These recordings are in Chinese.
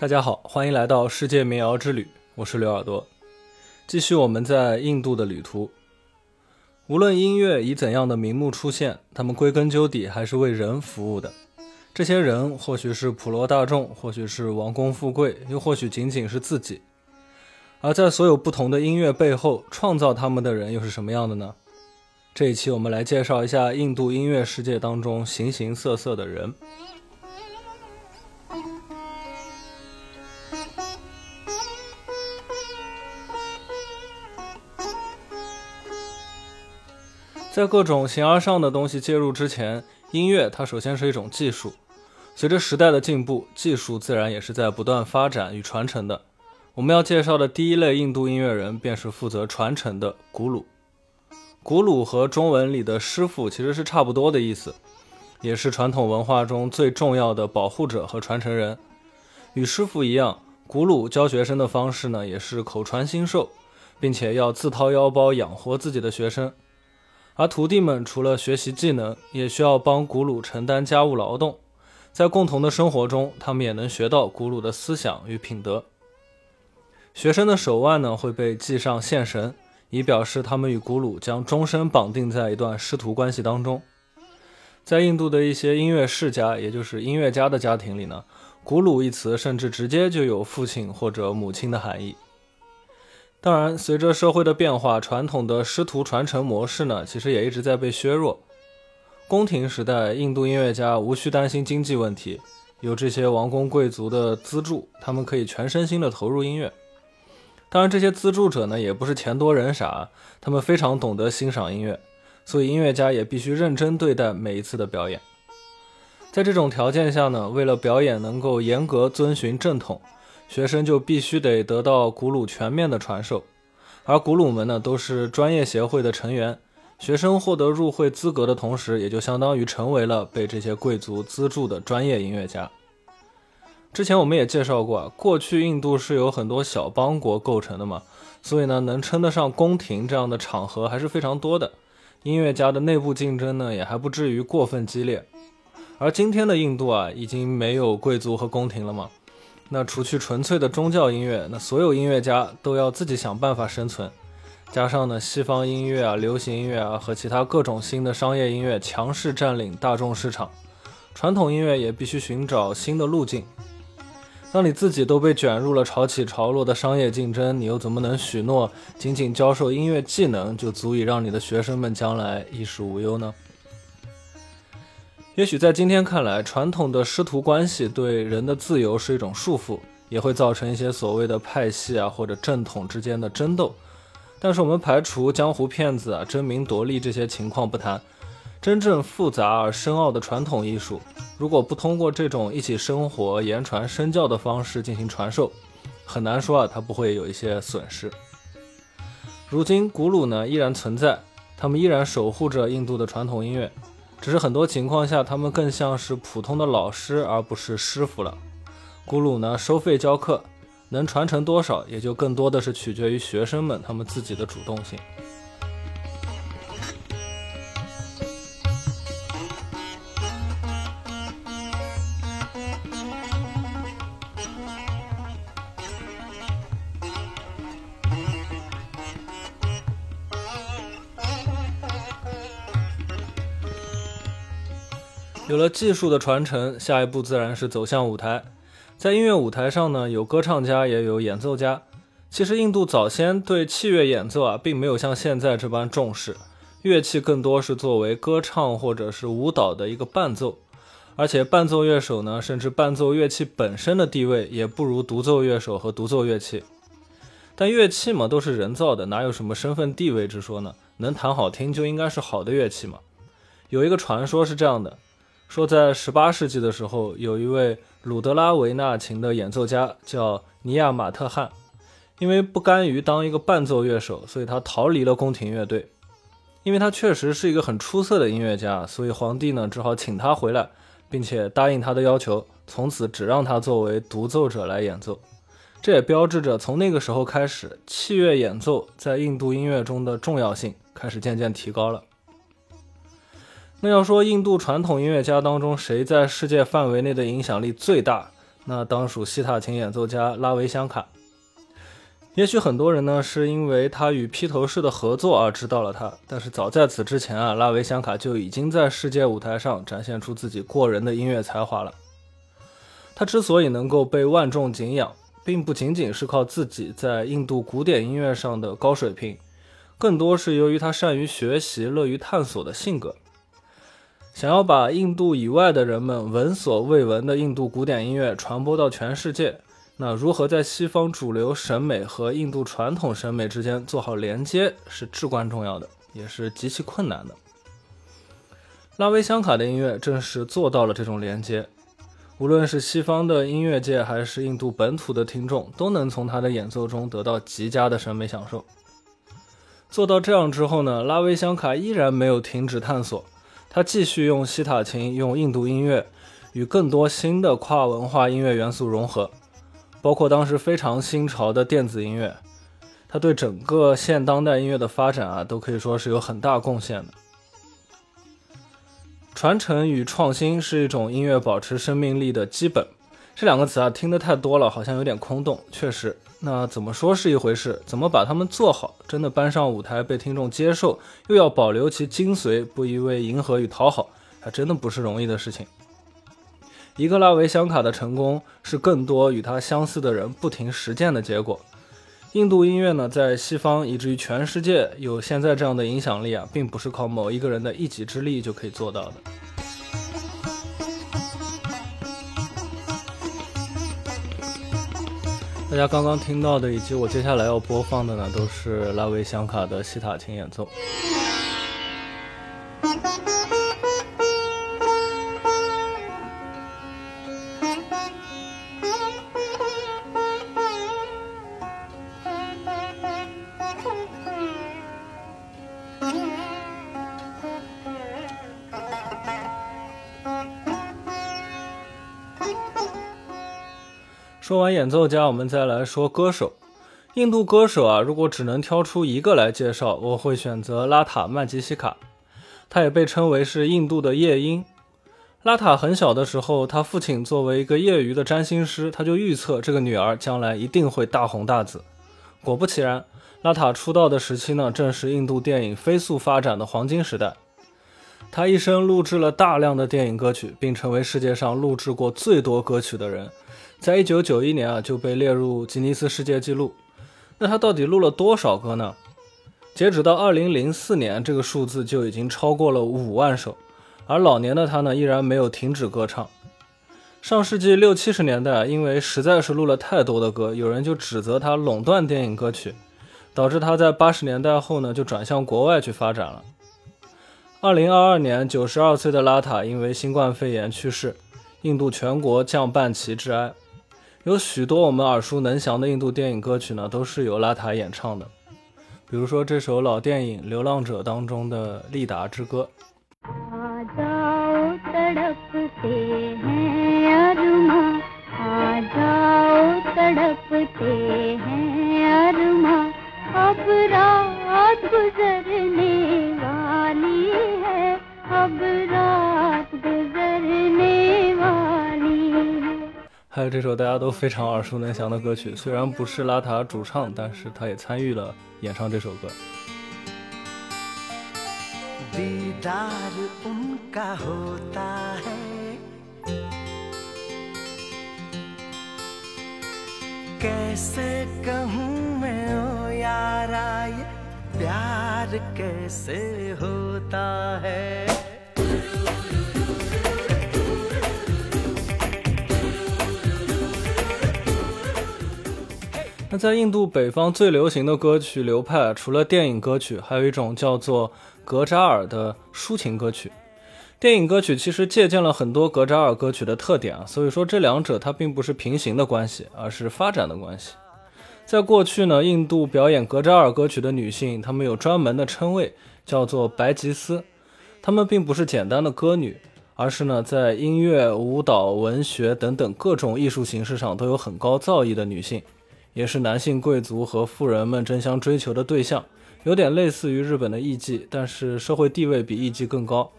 大家好，欢迎来到世界民谣之旅，我是刘耳朵。继续我们在印度的旅途。无论音乐以怎样的名目出现，他们归根究底还是为人服务的。这些人或许是普罗大众，或许是王公富贵，又或许仅仅是自己。而在所有不同的音乐背后，创造他们的人又是什么样的呢？这一期我们来介绍一下印度音乐世界当中形形色色的人。在各种形而上的东西介入之前，音乐它首先是一种技术。随着时代的进步，技术自然也是在不断发展与传承的。我们要介绍的第一类印度音乐人，便是负责传承的古鲁。古鲁和中文里的师傅其实是差不多的意思，也是传统文化中最重要的保护者和传承人。与师傅一样，古鲁教学生的方式呢，也是口传心授，并且要自掏腰包养活自己的学生。而徒弟们除了学习技能，也需要帮古鲁承担家务劳动，在共同的生活中，他们也能学到古鲁的思想与品德。学生的手腕呢会被系上线绳，以表示他们与古鲁将终身绑定在一段师徒关系当中。在印度的一些音乐世家，也就是音乐家的家庭里呢，古鲁一词甚至直接就有父亲或者母亲的含义。当然，随着社会的变化，传统的师徒传承模式呢，其实也一直在被削弱。宫廷时代，印度音乐家无需担心经济问题，有这些王公贵族的资助，他们可以全身心的投入音乐。当然，这些资助者呢，也不是钱多人傻，他们非常懂得欣赏音乐，所以音乐家也必须认真对待每一次的表演。在这种条件下呢，为了表演能够严格遵循正统。学生就必须得得到古鲁全面的传授，而古鲁们呢都是专业协会的成员。学生获得入会资格的同时，也就相当于成为了被这些贵族资助的专业音乐家。之前我们也介绍过，啊，过去印度是有很多小邦国构成的嘛，所以呢能称得上宫廷这样的场合还是非常多的。音乐家的内部竞争呢也还不至于过分激烈。而今天的印度啊，已经没有贵族和宫廷了嘛。那除去纯粹的宗教音乐，那所有音乐家都要自己想办法生存。加上呢，西方音乐啊、流行音乐啊和其他各种新的商业音乐强势占领大众市场，传统音乐也必须寻找新的路径。当你自己都被卷入了潮起潮落的商业竞争，你又怎么能许诺仅仅教授音乐技能就足以让你的学生们将来衣食无忧呢？也许在今天看来，传统的师徒关系对人的自由是一种束缚，也会造成一些所谓的派系啊或者正统之间的争斗。但是我们排除江湖骗子啊争名夺利这些情况不谈，真正复杂而深奥的传统艺术，如果不通过这种一起生活、言传身教的方式进行传授，很难说啊它不会有一些损失。如今古鲁呢依然存在，他们依然守护着印度的传统音乐。只是很多情况下，他们更像是普通的老师，而不是师傅了。咕噜呢，收费教课，能传承多少，也就更多的是取决于学生们他们自己的主动性。了技术的传承，下一步自然是走向舞台。在音乐舞台上呢，有歌唱家，也有演奏家。其实印度早先对器乐演奏啊，并没有像现在这般重视，乐器更多是作为歌唱或者是舞蹈的一个伴奏。而且伴奏乐手呢，甚至伴奏乐器本身的地位也不如独奏乐手和独奏乐器。但乐器嘛，都是人造的，哪有什么身份地位之说呢？能弹好听就应该是好的乐器嘛。有一个传说是这样的。说在十八世纪的时候，有一位鲁德拉维纳琴的演奏家叫尼亚马特汉，因为不甘于当一个伴奏乐手，所以他逃离了宫廷乐队。因为他确实是一个很出色的音乐家，所以皇帝呢只好请他回来，并且答应他的要求，从此只让他作为独奏者来演奏。这也标志着从那个时候开始，器乐演奏在印度音乐中的重要性开始渐渐提高了。那要说印度传统音乐家当中谁在世界范围内的影响力最大，那当属西塔琴演奏家拉维香卡。也许很多人呢是因为他与披头士的合作而知道了他，但是早在此之前啊，拉维香卡就已经在世界舞台上展现出自己过人的音乐才华了。他之所以能够被万众敬仰，并不仅仅是靠自己在印度古典音乐上的高水平，更多是由于他善于学习、乐于探索的性格。想要把印度以外的人们闻所未闻的印度古典音乐传播到全世界。那如何在西方主流审美和印度传统审美之间做好连接是至关重要的，也是极其困难的。拉维香卡的音乐正是做到了这种连接，无论是西方的音乐界还是印度本土的听众，都能从他的演奏中得到极佳的审美享受。做到这样之后呢，拉维香卡依然没有停止探索，他继续用西塔琴，用印度音乐与更多新的跨文化音乐元素融合。包括当时非常新潮的电子音乐，他对整个现当代音乐的发展啊，都可以说是有很大贡献的。传承与创新是一种音乐保持生命力的基本。这两个词啊，听得太多了，好像有点空洞。确实，那怎么说是一回事，怎么把它们做好，真的搬上舞台被听众接受，又要保留其精髓，不一味迎合与讨好，还真的不是容易的事情。一个拉维香卡的成功是更多与他相似的人不停实践的结果。印度音乐呢，在西方以至于全世界有现在这样的影响力啊，并不是靠某一个人的一己之力就可以做到的。大家刚刚听到的以及我接下来要播放的呢，都是拉维香卡的西塔琴演奏。说完演奏家，我们再来说歌手。印度歌手啊，如果只能挑出一个来介绍，我会选择拉塔曼吉西卡。他也被称为是印度的夜莺。拉塔很小的时候，他父亲作为一个业余的占星师，他就预测这个女儿将来一定会大红大紫。果不其然，拉塔出道的时期呢，正是印度电影飞速发展的黄金时代。他一生录制了大量的电影歌曲，并成为世界上录制过最多歌曲的人。在一九九一年啊，就被列入吉尼斯世界纪录。那他到底录了多少歌呢？截止到二零零四年，这个数字就已经超过了五万首。而老年的他呢，依然没有停止歌唱。上世纪六七十年代，因为实在是录了太多的歌，有人就指责他垄断电影歌曲，导致他在八十年代后呢，就转向国外去发展了。二零二二年，九十二岁的拉塔因为新冠肺炎去世，印度全国降半旗致哀。有许多我们耳熟能详的印度电影歌曲呢，都是由拉塔演唱的。比如说这首老电影《流浪者》当中的《利达之歌》。还有这首大家都非常耳熟能详的歌曲，虽然不是拉塔主唱，但是他也参与了演唱这首歌。那在印度北方最流行的歌曲流派，除了电影歌曲，还有一种叫做格扎尔的抒情歌曲。电影歌曲其实借鉴了很多格扎尔歌曲的特点啊，所以说这两者它并不是平行的关系，而是发展的关系。在过去呢，印度表演格扎尔歌曲的女性，她们有专门的称谓，叫做白吉斯。她们并不是简单的歌女，而是呢在音乐、舞蹈、文学等等各种艺术形式上都有很高造诣的女性。也是男性贵族和富人们争相追求的对象，有点类似于日本的艺妓，但是社会地位比艺妓更高。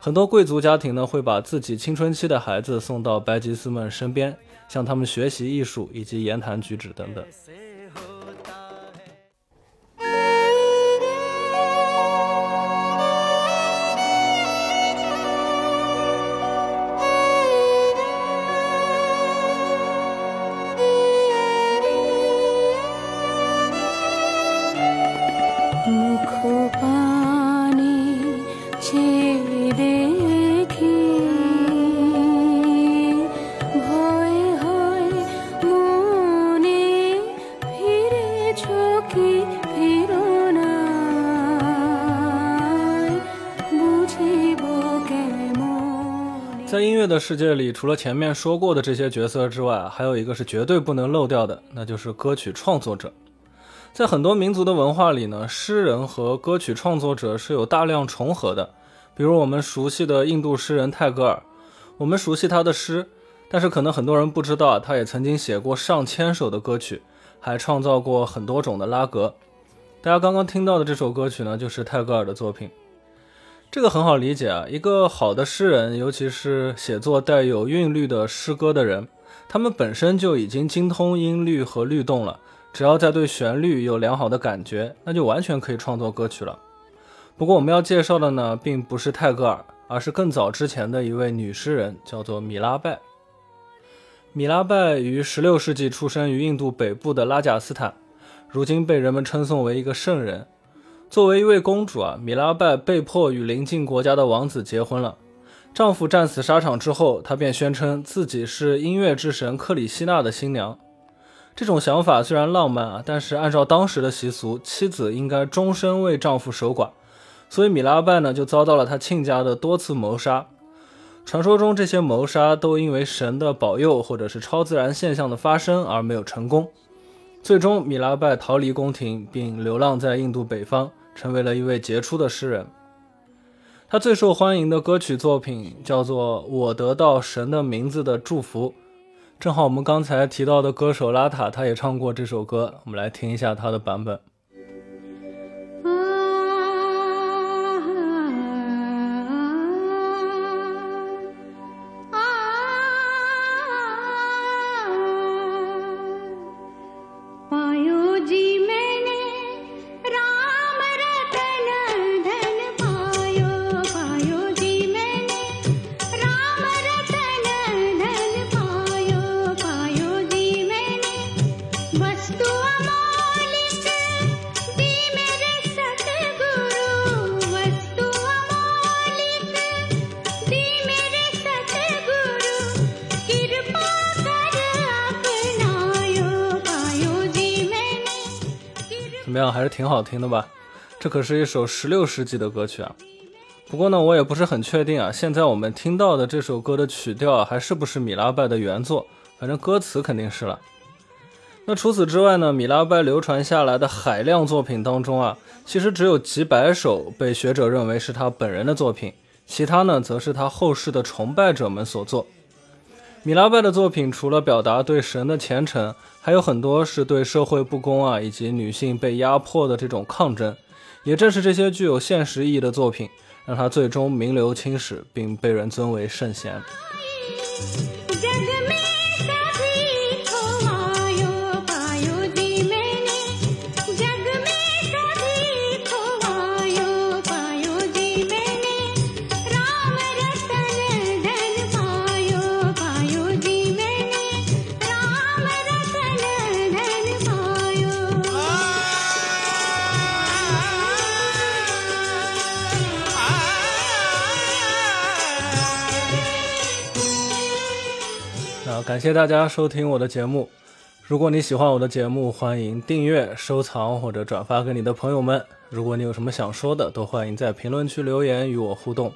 很多贵族家庭呢会把自己青春期的孩子送到白吉斯们身边，向他们学习艺术以及言谈举止等等。在音乐的世界里，除了前面说过的这些角色之外，还有一个是绝对不能漏掉的，那就是歌曲创作者。在很多民族的文化里呢，诗人和歌曲创作者是有大量重合的。比如我们熟悉的印度诗人泰戈尔，我们熟悉他的诗，但是可能很多人不知道，他也曾经写过上千首的歌曲，还创造过很多种的拉格。大家刚刚听到的这首歌曲呢，就是泰戈尔的作品。这个很好理解啊，一个好的诗人，尤其是写作带有韵律的诗歌的人，他们本身就已经精通音律和律动了。只要在对旋律有良好的感觉，那就完全可以创作歌曲了。不过我们要介绍的呢，并不是泰戈尔，而是更早之前的一位女诗人，叫做米拉拜。米拉拜于16世纪出生于印度北部的拉贾斯坦，如今被人们称颂为一个圣人。作为一位公主啊，米拉拜被迫与邻近国家的王子结婚了。丈夫战死沙场之后，她便宣称自己是音乐之神克里希纳的新娘。这种想法虽然浪漫啊，但是按照当时的习俗，妻子应该终身为丈夫守寡。所以米拉拜呢，就遭到了她亲家的多次谋杀。传说中，这些谋杀都因为神的保佑或者是超自然现象的发生而没有成功。最终，米拉拜逃离宫廷，并流浪在印度北方，成为了一位杰出的诗人。他最受欢迎的歌曲作品叫做《我得到神的名字的祝福》，正好我们刚才提到的歌手拉塔，他也唱过这首歌，我们来听一下他的版本。么样，还是挺好听的吧？这可是一首十六世纪的歌曲啊。不过呢，我也不是很确定啊。现在我们听到的这首歌的曲调还是不是米拉拜的原作？反正歌词肯定是了。那除此之外呢，米拉拜流传下来的海量作品当中啊，其实只有几百首被学者认为是他本人的作品，其他呢，则是他后世的崇拜者们所作。米拉拜的作品除了表达对神的虔诚，还有很多是对社会不公啊以及女性被压迫的这种抗争。也正是这些具有现实意义的作品，让他最终名留青史，并被人尊为圣贤。感谢大家收听我的节目。如果你喜欢我的节目，欢迎订阅、收藏或者转发给你的朋友们。如果你有什么想说的，都欢迎在评论区留言与我互动。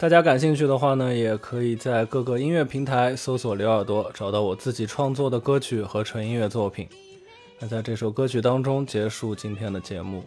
大家感兴趣的话呢，也可以在各个音乐平台搜索“刘耳朵”，找到我自己创作的歌曲和纯音乐作品。那在这首歌曲当中结束今天的节目。